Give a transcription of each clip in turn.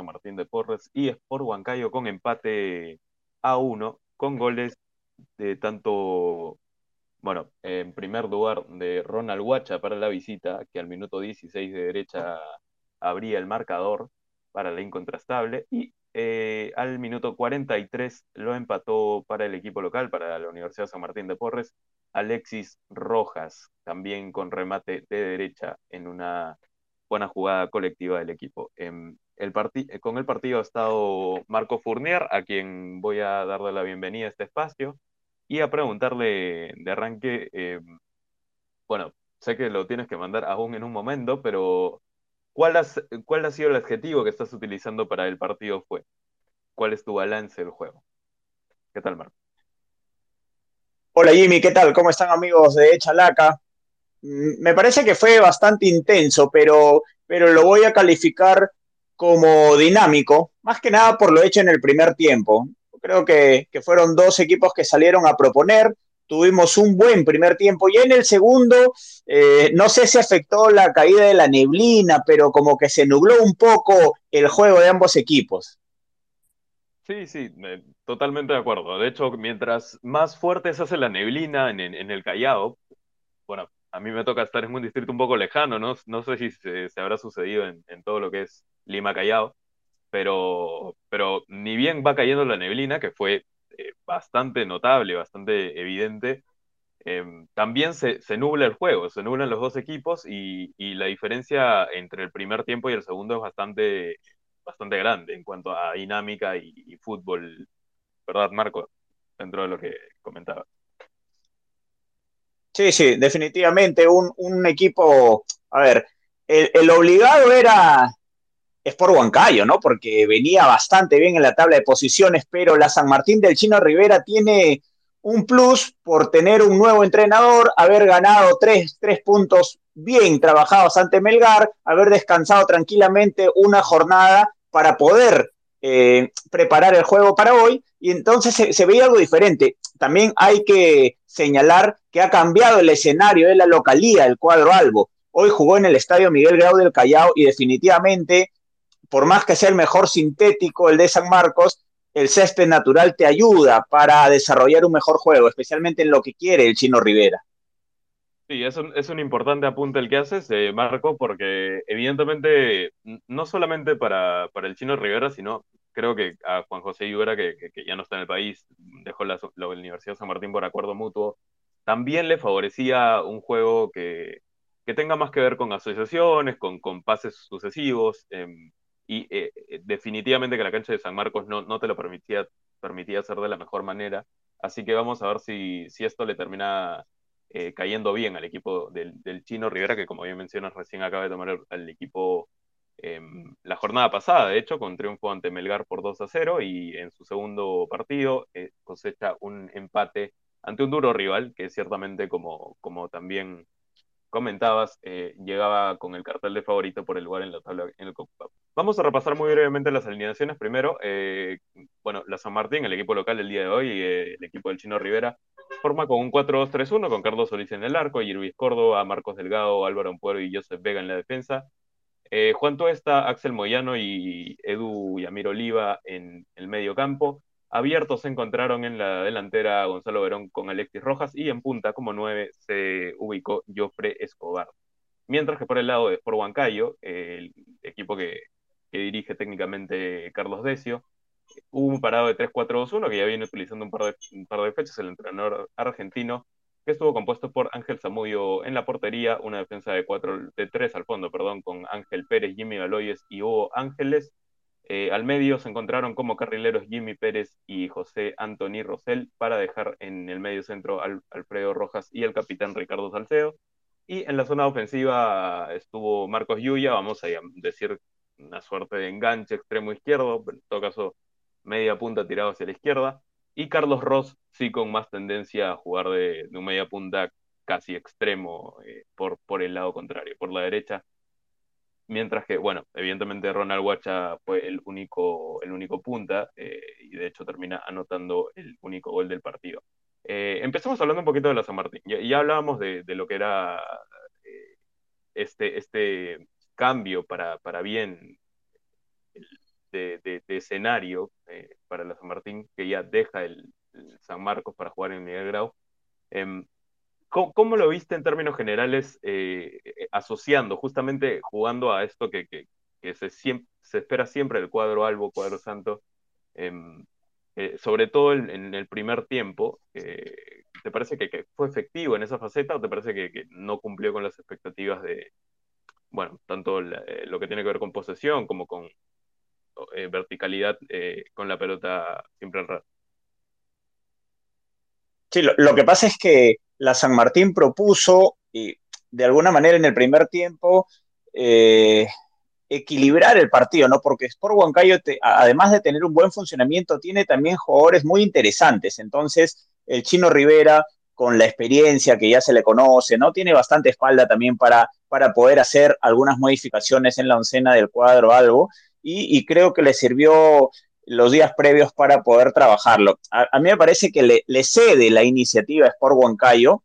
San Martín de Porres y Sport Huancayo con empate a uno, con goles de tanto, bueno, en primer lugar de Ronald Huacha para la visita, que al minuto 16 de derecha abría el marcador para la incontrastable, y eh, al minuto 43 lo empató para el equipo local, para la Universidad San Martín de Porres, Alexis Rojas, también con remate de derecha en una buena jugada colectiva del equipo. Em, con el partido ha estado Marco Fournier, a quien voy a darle la bienvenida a este espacio y a preguntarle de arranque, em, bueno, sé que lo tienes que mandar aún en un momento, pero ¿cuál, ¿cuál ha sido el adjetivo que estás utilizando para el partido fue? ¿Cuál es tu balance del juego? ¿Qué tal, Marco? Hola Jimmy, ¿qué tal? ¿Cómo están amigos de Chalaca? Mm, me parece que fue bastante intenso, pero, pero lo voy a calificar como dinámico, más que nada por lo hecho en el primer tiempo. Creo que, fueron dos equipos que salieron a proponer, tuvimos un buen primer tiempo y en el segundo, eh, no sé si afectó la caída de la neblina, pero como que se nubló un poco el juego de ambos equipos. Sí, sí, totalmente de acuerdo. De hecho, mientras más fuerte se hace la neblina en, el Callao, bueno, a mí me toca estar en un distrito un poco lejano, no, no sé si se, habrá sucedido en, todo lo que es Lima Callao, pero, pero ni bien va cayendo la neblina, que fue eh, bastante notable, bastante evidente, em, también se, nubla el juego, se nublan los dos equipos y, y la diferencia entre el primer tiempo y el segundo es bastante bastante grande en cuanto a dinámica y, fútbol, ¿verdad, Marco? Dentro de lo que comentaba. Sí, sí, definitivamente un, equipo, a ver, el, obligado era por Huancayo, ¿no? Porque venía bastante bien en la tabla de posiciones, pero la San Martín del Chino Rivera tiene un plus por tener un nuevo entrenador, haber ganado tres, tres puntos bien trabajados ante Melgar, haber descansado tranquilamente una jornada para poder eh, preparar el juego para hoy y entonces se, veía algo diferente. También hay que señalar que ha cambiado el escenario de la localía, el cuadro Albo. Hoy jugó en el estadio Miguel Grau del Callao y definitivamente, por más que sea el mejor sintético, el de San Marcos, el césped natural te ayuda para desarrollar un mejor juego, especialmente en lo que quiere el chino Rivera. Sí, es un, es un importante apunte el que haces, eh, Marco, porque evidentemente, no solamente para, para, el chino Rivera, sino creo que a Juan José Ibera, que, que, ya no está en el país, dejó la, la, Universidad de San Martín por acuerdo mutuo, también le favorecía un juego que, que tenga más que ver con asociaciones, con, con pases sucesivos, em, y eh, eh, definitivamente que la cancha de San Marcos no, no te lo permitía, permitía hacer de la mejor manera. Así que vamos a ver si, si esto le termina eh, cayendo bien al equipo del, Chino Rivera, que como bien mencionas, recién acaba de tomar el, equipo em, la jornada pasada, de hecho, con triunfo ante Melgar por 2 a 0 y en su segundo partido eh, cosecha un empate ante un duro rival, que ciertamente, como, como también comentabas, eh, llegaba con el cartel de favorito por el lugar en la tabla en el Vamos a repasar muy brevemente las alineaciones. Primero, bueno, la San Martín, el equipo local el día de hoy, y el equipo del Chino Rivera, forma con un 4-2-3-1, con Carlos Solís en el arco, Luis Córdoba, Marcos Delgado, Álvaro Ampuero y Joseph Vega en la defensa. Eh, Juan Tuesta, Axel Moyano y Edu Yamir Oliva en el medio campo. Abiertos se encontraron en la delantera Gonzalo Verón con Alexis Rojas y en punta como nueve se ubicó Jofre Escobar. Mientras que por el lado de por Huancayo, el equipo que, que dirige técnicamente Carlos Decio, hubo un parado de 3-4-2-1 que ya viene utilizando un par, de, un par de fechas el entrenador argentino, que estuvo compuesto por Ángel Zamudio en la portería, una defensa de, cuatro, de 3 al fondo, perdón, con Ángel Pérez, Jimmy Galoyes y Hugo Ángeles. Eh, al medio se encontraron como carrileros Jimmy Pérez y José Anthony Rosell para dejar en el medio centro al Alfredo Rojas y el capitán Ricardo Salcedo. Y en la zona ofensiva estuvo Marcos Yuya, vamos a decir una suerte de enganche extremo izquierdo, en todo caso media punta tirado hacia la izquierda, y Carlos Ross sí con más tendencia a jugar de, un media punta casi extremo eh, por, por el lado contrario, por la derecha. Mientras que, bueno, evidentemente Ronald Huacha fue el único, el único punta eh, y de hecho termina anotando el único gol del partido. Eh, empezamos hablando un poquito de la San Martín. Ya, hablábamos de, de, lo que era este, este cambio para, para bien de, escenario eh, para la San Martín, que ya deja el, San Marcos para jugar en Miguel Grau. ¿Cómo, lo viste en términos generales eh, asociando, justamente jugando a esto que, se, se, espera siempre del cuadro Albo, cuadro Santo? Em, sobre todo en, el primer tiempo, ¿te parece que, fue efectivo en esa faceta o te parece que, no cumplió con las expectativas de, bueno, tanto eh, lo que tiene que ver con posesión como con eh, verticalidad eh, con la pelota siempre en red? Sí, lo, que pasa es que la San Martín propuso, y de alguna manera en el primer tiempo, equilibrar el partido, ¿no? Porque Sport Huancayo, además de tener un buen funcionamiento, tiene también jugadores muy interesantes. Entonces, el Chino Rivera, con la experiencia que ya se le conoce, ¿no? Tiene bastante espalda también para, para poder hacer algunas modificaciones en la oncena del cuadro algo, y, creo que le sirvió los días previos para poder trabajarlo. A, mí me parece que le, cede la iniciativa Sport Huancayo,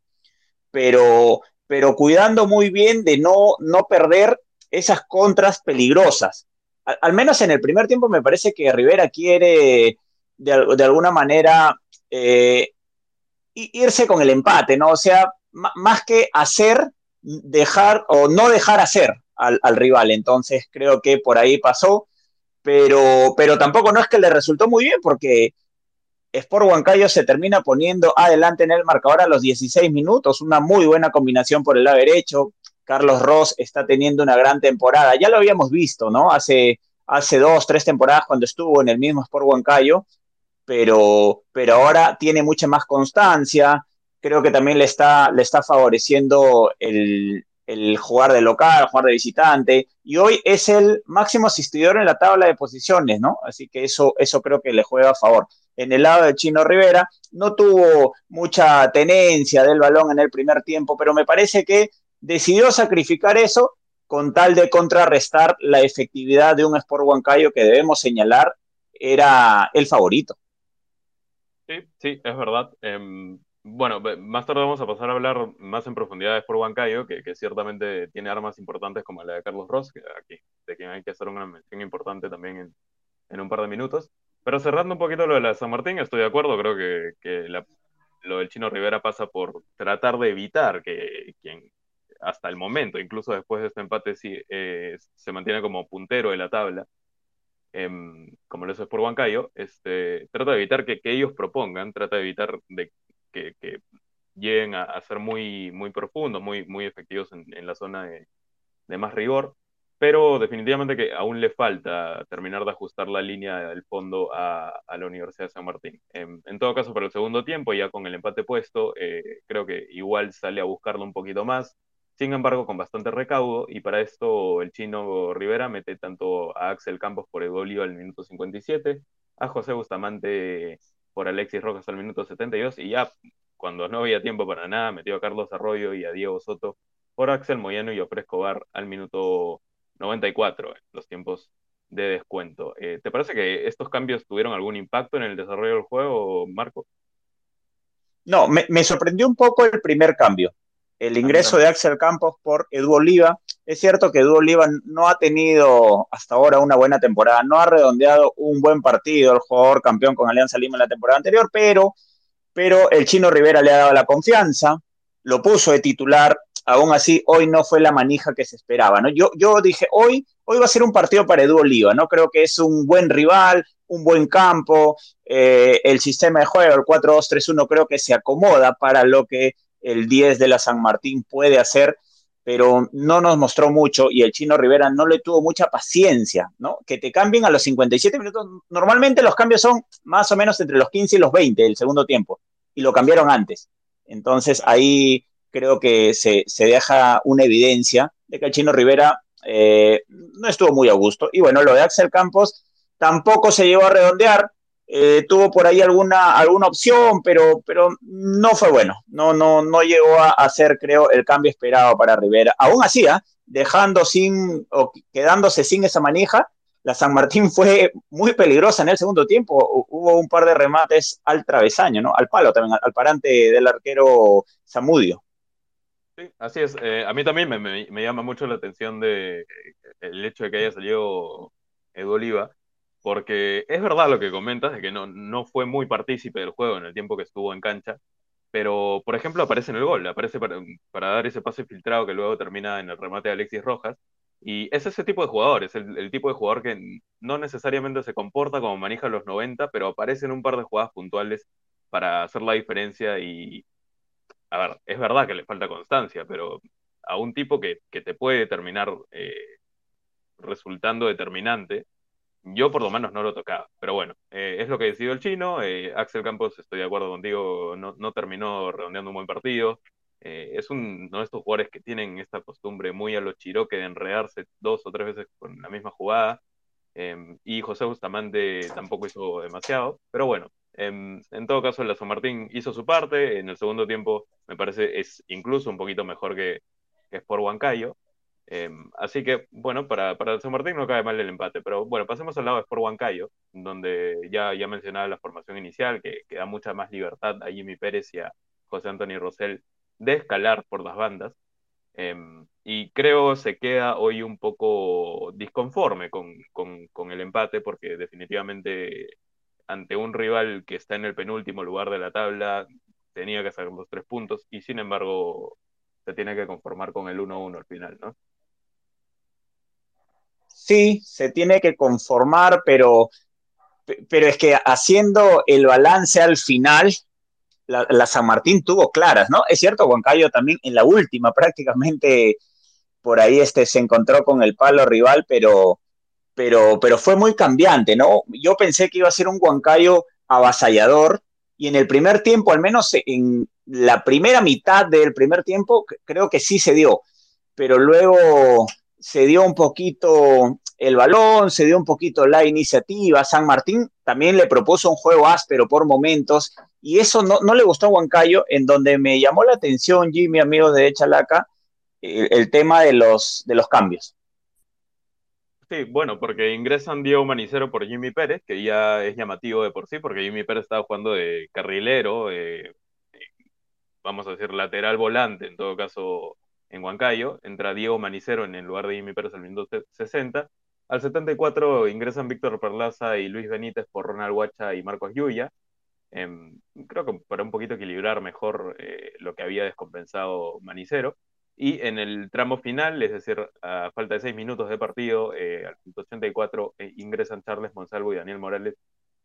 pero, pero cuidando muy bien de no, no perder esas contras peligrosas. Al, menos en el primer tiempo me parece que Rivera quiere de, alguna manera eh, irse con el empate, ¿no? O sea, más que hacer, dejar o no dejar hacer al, rival. Entonces creo que por ahí pasó, pero, pero tampoco no es que le resultó muy bien porque Sport Huancayo se termina poniendo adelante en el marcador a los 16 minutos, una muy buena combinación por el lado derecho. Carlos Ross está teniendo una gran temporada, ya lo habíamos visto, ¿no? Hace, hace dos, tres temporadas cuando estuvo en el mismo Sport Huancayo, pero, pero ahora tiene mucha más constancia. Creo que también le está, le está favoreciendo el, jugar de local, jugar de visitante, y hoy es el máximo asistidor en la tabla de posiciones, ¿no? Así que eso, eso creo que le juega a favor. En el lado de Chino Rivera, no tuvo mucha tenencia del balón en el primer tiempo, pero me parece que decidió sacrificar eso con tal de contrarrestar la efectividad de un Sport Huancayo que debemos señalar era el favorito. Sí, sí, es verdad. Em, bueno, más tarde vamos a pasar a hablar más en profundidad de Sport Huancayo, que, que ciertamente tiene armas importantes como la de Carlos Ross, que aquí, de quien hay que hacer una mención importante también en, en un par de minutos. Pero cerrando un poquito lo de la San Martín, estoy de acuerdo, creo que, que lo del Chino Rivera pasa por tratar de evitar que quien hasta el momento, incluso después de este empate, sí, eh, se mantiene como puntero de la tabla, Em, como lo es por Huancayo, este, trata de evitar que, ellos propongan, trata de evitar de, que, lleguen a, ser muy, muy profundos, muy, muy efectivos en, la zona de, más rigor, pero definitivamente que aún le falta terminar de ajustar la línea del fondo a, la Universidad de San Martín. En, todo caso, para el segundo tiempo, ya con el empate puesto, eh, creo que igual sale a buscarlo un poquito más, sin embargo, con bastante recaudo, y para esto el chino Rivera mete tanto a Axel Campos por Edu al minuto 57, a José Bustamante por Alexis Rojas al minuto 72, y ya cuando no había tiempo para nada, metió a Carlos Arroyo y a Diego Soto por Axel Moyano y Opres Escobar al minuto 94, los tiempos de descuento. Eh, ¿Te parece que estos cambios tuvieron algún impacto en el desarrollo del juego, Marco? No, me sorprendió un poco el primer cambio el ingreso de Axel Campos por Edu Oliva. Es cierto que Edu Oliva no ha tenido hasta ahora una buena temporada, no ha redondeado un buen partido, el jugador campeón con Alianza Lima en la temporada anterior, pero, pero el chino Rivera le ha dado la confianza, lo puso de titular, aún así hoy no fue la manija que se esperaba. ¿no? Yo, yo dije, hoy, hoy va a ser un partido para Edu Oliva, ¿no? Creo que es un buen rival, un buen campo, eh, el sistema de juego, el 4-2-3-1, creo que se acomoda para lo que el 10 de la San Martín puede hacer, pero no nos mostró mucho y el chino Rivera no le tuvo mucha paciencia, ¿no? Que te cambien a los 57 minutos. Normalmente los cambios son más o menos entre los 15 y los 20 del segundo tiempo y lo cambiaron antes. Entonces ahí creo que se, deja una evidencia de que el chino Rivera eh, no estuvo muy a gusto. Y bueno, lo de Axel Campos tampoco se llevó a redondear. Eh, tuvo por ahí alguna, alguna opción, pero, pero no fue bueno. No, no, no llegó a hacer, creo, el cambio esperado para Rivera. Aún así, ¿ah? dejando sin o quedándose sin esa manija, la San Martín fue muy peligrosa en el segundo tiempo. Hubo un par de remates al travesaño, ¿no? Al palo también, al, parante del arquero Zamudio. Sí, así es. Eh, a mí también me, me, llama mucho la atención de el hecho de que haya salido Edu Oliva porque es verdad lo que comentas de que no, no fue muy partícipe del juego en el tiempo que estuvo en cancha, pero por ejemplo aparece en el gol, aparece para, dar ese pase filtrado que luego termina en el remate de Alexis Rojas, y es ese tipo de jugador, es el, tipo de jugador que no necesariamente se comporta como maneja los 90, pero aparece en un par de jugadas puntuales para hacer la diferencia y, a ver, es verdad que le falta constancia, pero a un tipo que, te puede terminar eh, resultando determinante, yo por lo menos no lo tocaba. Pero bueno, eh, es lo que decidió el chino. Eh, Axel Campos, estoy de acuerdo contigo, no, no terminó redondeando un buen partido. es uno de estos jugadores que tienen esta costumbre muy a los Chiroque de enredarse dos o tres veces con la misma jugada. Em, y José Bustamante tampoco hizo demasiado. Pero bueno, em, en todo caso, el San Martín hizo su parte. En el segundo tiempo, me parece, es incluso un poquito mejor que, que por Huancayo. Em, así que, bueno, para, para San Martín no cae mal el empate. Pero bueno, pasemos al lado de Sport Huancayo, donde ya, ya mencionaba la formación inicial, que, que da mucha más libertad a Jimmy Pérez y a José Antonio Rosell de escalar por las bandas. Em, y creo se queda hoy un poco disconforme con, con, con, el empate, porque definitivamente ante un rival que está en el penúltimo lugar de la tabla, tenía que sacar los tres puntos, y sin embargo se tiene que conformar con el 1-1 al final, ¿no? Sí, se tiene que conformar, pero, pero es que haciendo el balance al final, la, San Martín tuvo claras, ¿no? Es cierto, Huancayo también en la última prácticamente por ahí este, se encontró con el palo rival, pero, pero, pero fue muy cambiante, ¿no? Yo pensé que iba a ser un Huancayo avasallador y en el primer tiempo, al menos en la primera mitad del primer tiempo, creo que sí se dio, pero luego se dio un poquito el balón, se dio un poquito la iniciativa. San Martín también le propuso un juego áspero por momentos y eso no, no le gustó a Huancayo, en donde me llamó la atención, Jimmy, amigo de Chalaca, el, tema de los, de los cambios. Sí, bueno, porque ingresan Diego Manicero por Jimmy Pérez, que ya es llamativo de por sí, porque Jimmy Pérez estaba jugando de carrilero, eh, vamos a decir lateral volante, en todo caso en Huancayo, entra Diego Manicero en el lugar de Jimmy Pérez al minuto 60. Al 74 ingresan Víctor Perlaza y Luis Benítez por Ronald Huacha y Marcos Yuya. Em, creo que para un poquito equilibrar mejor eh, lo que había descompensado Manicero. Y en el tramo final, es decir, a falta de seis minutos de partido, eh, al 84 eh, ingresan Charles Monsalvo y Daniel Morales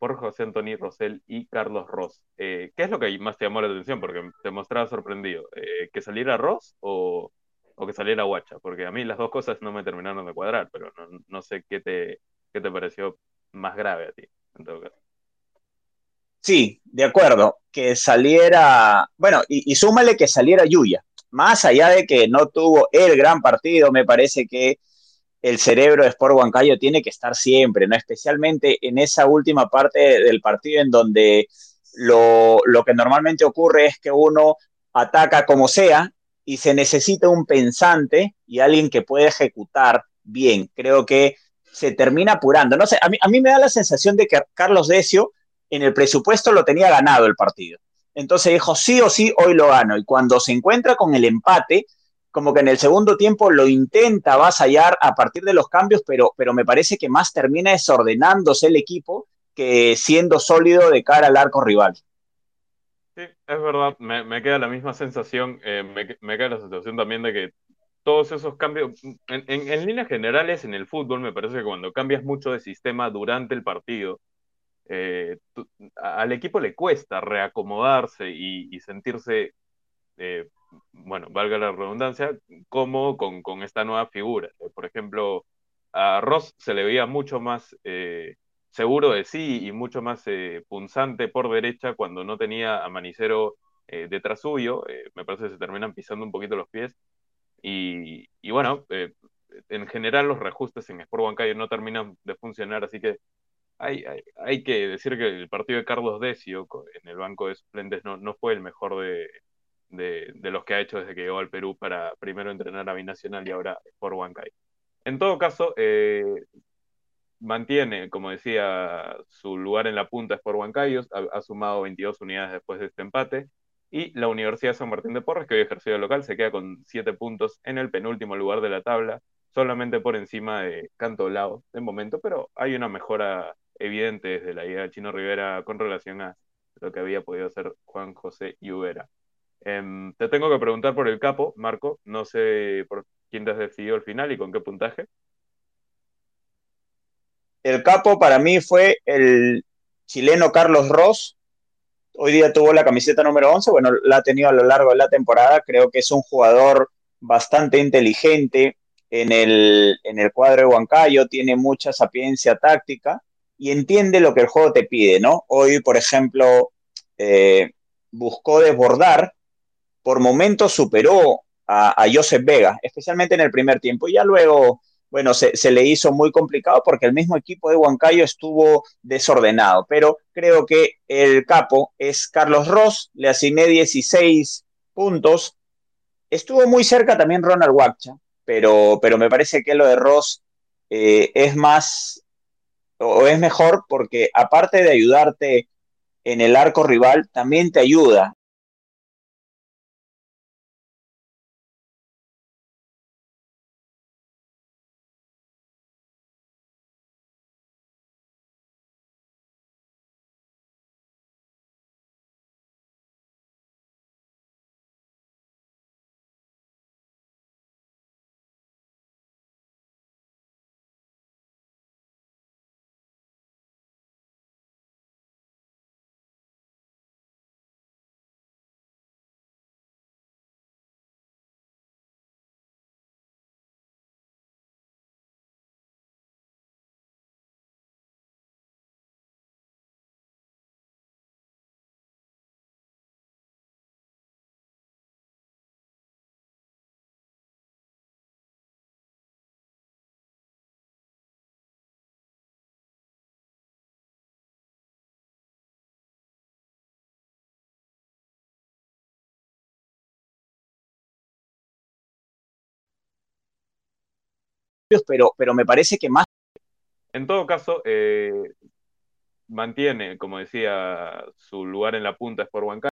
por José Antonio Rosell y Carlos Ross. Eh, ¿Qué es lo que más te llamó la atención? Porque te mostraba sorprendido. ¿Que saliera Ross o, que saliera Guacha? Porque a mí las dos cosas no me terminaron de cuadrar, pero no, no sé qué te, qué te pareció más grave a ti, en todo caso. Sí, de acuerdo. Que saliera, bueno, y, y súmale que saliera Yuya más allá de que no tuvo el gran partido, me parece que el cerebro de Sport Huancayo tiene que estar siempre, ¿no? Especialmente en esa última parte del partido en donde lo, lo que normalmente ocurre es que uno ataca como sea y se necesita un pensante y alguien que pueda ejecutar bien. Creo que se termina apurando. No sé, a mí, a mí me da la sensación de que Carlos Decio en el presupuesto lo tenía ganado el partido. Entonces dijo, sí o sí, hoy lo gano. Y cuando se encuentra con el empate, como que en el segundo tiempo lo intenta avasallar a partir de los cambios, pero, pero me parece que más termina desordenándose el equipo que siendo sólido de cara al arco rival. Sí, es verdad, me, queda la misma sensación, eh, me, queda la sensación también de que todos esos cambios, en, líneas generales en el fútbol me parece que cuando cambias mucho de sistema durante el partido, eh, al equipo le cuesta reacomodarse y, sentirse, eh, bueno, valga la redundancia, como con, con esta nueva figura. Eh, por ejemplo, a Ross se le veía mucho más seguro de sí y mucho más punzante por derecha cuando no tenía a Manicero detrás suyo. me parece que se terminan pisando un poquito los pies. Y, y bueno, en general los reajustes en Sport Huancayo no terminan de funcionar, así que hay, hay, que decir que el partido de Carlos Decio en el banco de suplentes no, no fue el mejor de, de, los que ha hecho desde que llegó al Perú para primero entrenar a Binacional y ahora por Huancay. En todo caso, eh, mantiene, como decía, su lugar en la punta es por Huancayo, ha, sumado 22 unidades después de este empate, y la Universidad San Martín de Porres, que hoy ejerció local, se queda con 7 puntos en el penúltimo lugar de la tabla, solamente por encima de Canto Lao de momento, pero hay una mejora evidente desde la idea de Chino Rivera con relación a lo que había podido hacer Juan José Lluvera. Em, te tengo que preguntar por el capo, Marco. No sé por quién te has decidido al final y con qué puntaje. El capo para mí fue el chileno Carlos Ross. Hoy día tuvo la camiseta número 11. Bueno, la ha tenido a lo largo de la temporada. Creo que es un jugador bastante inteligente en el, en el cuadro de Huancayo. Tiene mucha sapiencia táctica y entiende lo que el juego te pide, ¿no? Hoy, por ejemplo, eh, buscó desbordar por momentos superó a, Joseph Vega, especialmente en el primer tiempo. Y ya luego, bueno, se, le hizo muy complicado porque el mismo equipo de Huancayo estuvo desordenado. Pero creo que el capo es Carlos Ross, le asigné 16 puntos. Estuvo muy cerca también Ronald Wacha, pero, pero me parece que lo de Ross eh, es más o es mejor porque aparte de ayudarte en el arco rival, también te ayuda pero, pero me parece que más... En todo caso, eh, mantiene, como decía, su lugar en la punta es por Huancayo.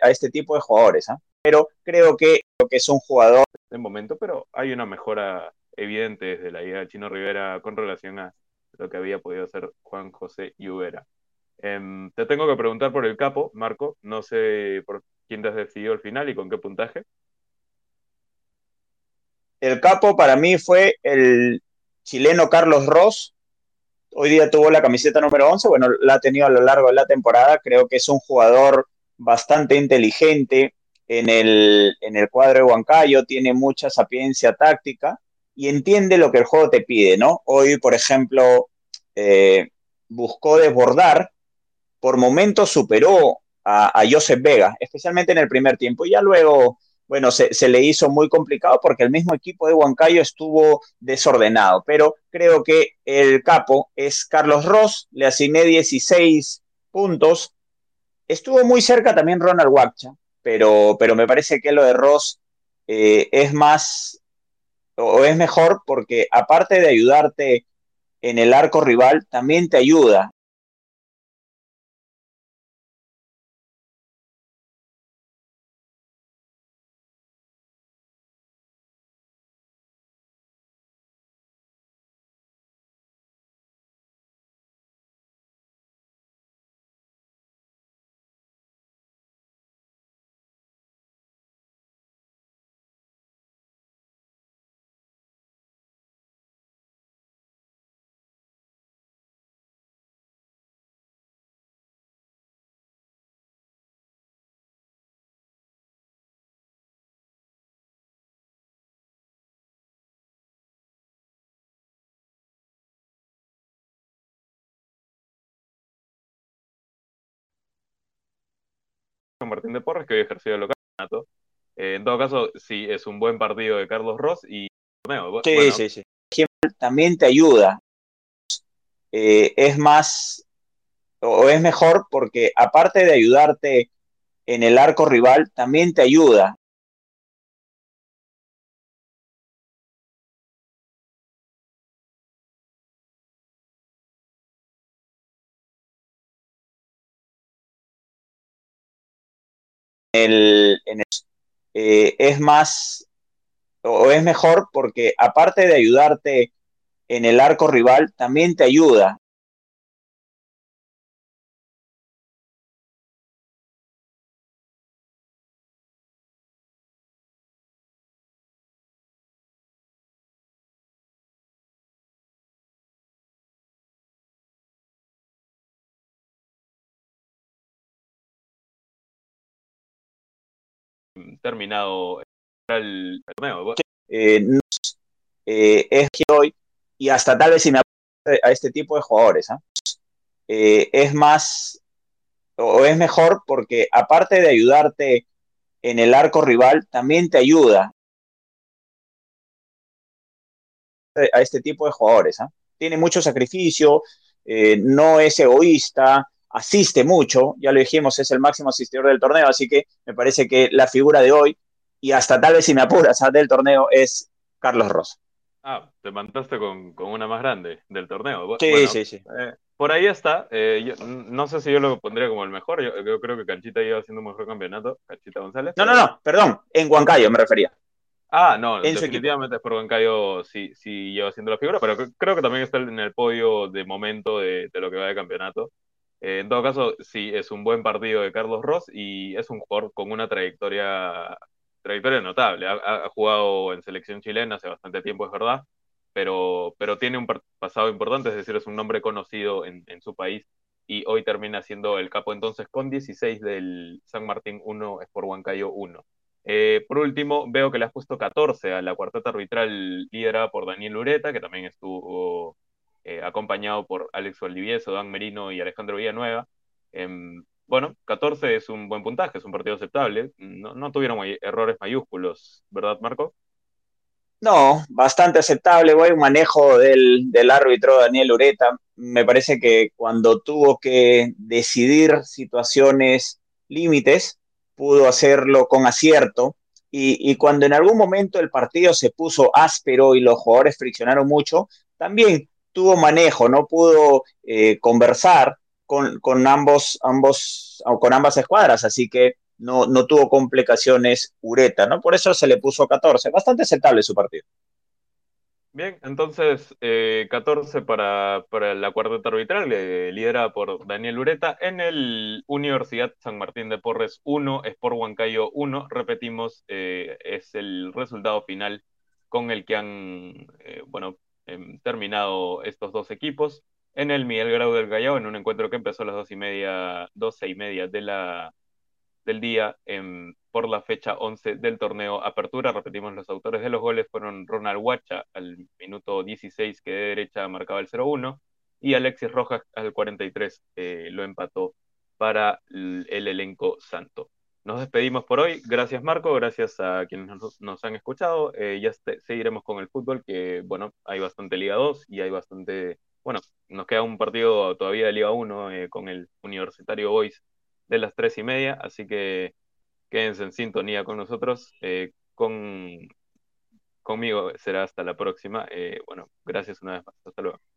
A este tipo de jugadores, ¿ah? pero creo que, que es un jugador... De momento, pero hay una mejora evidente desde la idea de Chino Rivera con relación a lo que había podido hacer Juan José Lluvera. Em, te tengo que preguntar por el capo, Marco. No sé por quién te has decidido al final y con qué puntaje. El capo para mí fue el chileno Carlos Ross. Hoy día tuvo la camiseta número 11, bueno, la ha tenido a lo largo de la temporada. Creo que es un jugador bastante inteligente en el, en el cuadro de Huancayo, tiene mucha sapiencia táctica y entiende lo que el juego te pide, ¿no? Hoy, por ejemplo, eh, buscó desbordar, por momentos superó a, a Joseph Vega, especialmente en el primer tiempo, y ya luego bueno, se, le hizo muy complicado porque el mismo equipo de Huancayo estuvo desordenado. Pero creo que el capo es Carlos Ross, le asigné 16 puntos. Estuvo muy cerca también Ronald Wacha, pero, pero me parece que lo de Ross eh, es más o es mejor porque aparte de ayudarte en el arco rival, también te ayuda Martín de Porres, que hoy ejerció el local. Eh, en todo caso, sí, es un buen partido de Carlos Ross y Sí, sí, sí. También te ayuda. Eh, es más, o es mejor porque aparte de ayudarte en el arco rival, también te ayuda. El, eh, es más o es mejor porque aparte de ayudarte en el arco rival, también te ayuda terminado el torneo. Eh, es que hoy, y hasta tal vez si me a este tipo de jugadores, ¿ah? es más o es mejor porque aparte de ayudarte en el arco rival, también te ayuda a este tipo de jugadores. ¿ah? Tiene mucho sacrificio, eh, no es egoísta, asiste mucho, ya lo dijimos, es el máximo asistidor del torneo, así que me parece que la figura de hoy, y hasta tal vez si me apuras ¿ah? del torneo, es Carlos Ross. Ah, te mandaste con, una más grande del torneo. Sí, sí, sí. Eh, por ahí está. Eh, no sé si yo lo pondría como el mejor. Yo, creo que Canchita iba haciendo un mejor campeonato. Canchita González. No, no, no, perdón. En Huancayo me refería. Ah, no, definitivamente es por Huancayo sí, sí lleva haciendo la figura, pero creo que también está en el podio de momento de, lo que va de campeonato. Eh, en todo caso, sí, es un buen partido de Carlos Ross y es un jugador con una trayectoria, trayectoria notable. Ha, jugado en selección chilena hace bastante tiempo, es verdad, pero, pero tiene un pasado importante, es decir, es un nombre conocido en, en su país y hoy termina siendo el capo entonces con 16 del San Martín 1 por Huancayo 1. Eh, por último, veo que le has puesto 14 a la cuarteta arbitral liderada por Daniel Ureta, que también estuvo eh, acompañado por Alex Valdivieso, Dan Merino y Alejandro Villanueva. Em, bueno, 14 es un buen puntaje, es un partido aceptable. No, tuvieron errores mayúsculos, ¿verdad, Marco? No, bastante aceptable, güey. Un manejo del, árbitro Daniel Ureta. Me parece que cuando tuvo que decidir situaciones límites, pudo hacerlo con acierto. Y, cuando en algún momento el partido se puso áspero y los jugadores friccionaron mucho, también tuvo manejo, no pudo eh, conversar con, con, ambos, ambos, con ambas escuadras, así que no, no tuvo complicaciones Ureta, ¿no? Por eso se le puso 14. Bastante aceptable su partido. Bien, entonces 14 eh, para, para, la cuarteta arbitral, eh, liderada por Daniel Ureta. En el Universidad San Martín de Porres 1, Sport Huancayo 1, repetimos, eh, es el resultado final con el que han bueno, em, terminado estos dos equipos. En el Miguel Grau del Gallao, en un encuentro que empezó a las dos y media, doce y media del día en, por la fecha 11 del torneo Apertura. Repetimos, los autores de los goles fueron Ronald Huacha al minuto 16 que de derecha marcaba el 0-1 y Alexis Rojas al 43 eh, lo empató para el, elenco santo. Nos despedimos por hoy. Gracias Marco, gracias a quienes nos, han escuchado. Eh, ya seguiremos con el fútbol, que bueno, hay bastante Liga 2 y hay bastante, bueno, nos queda un partido todavía de Liga 1 eh, con el Universitario Boys de las tres y media, así que quédense en sintonía con nosotros. Eh, con, conmigo será hasta la próxima. Eh, bueno, gracias una vez más. Hasta luego.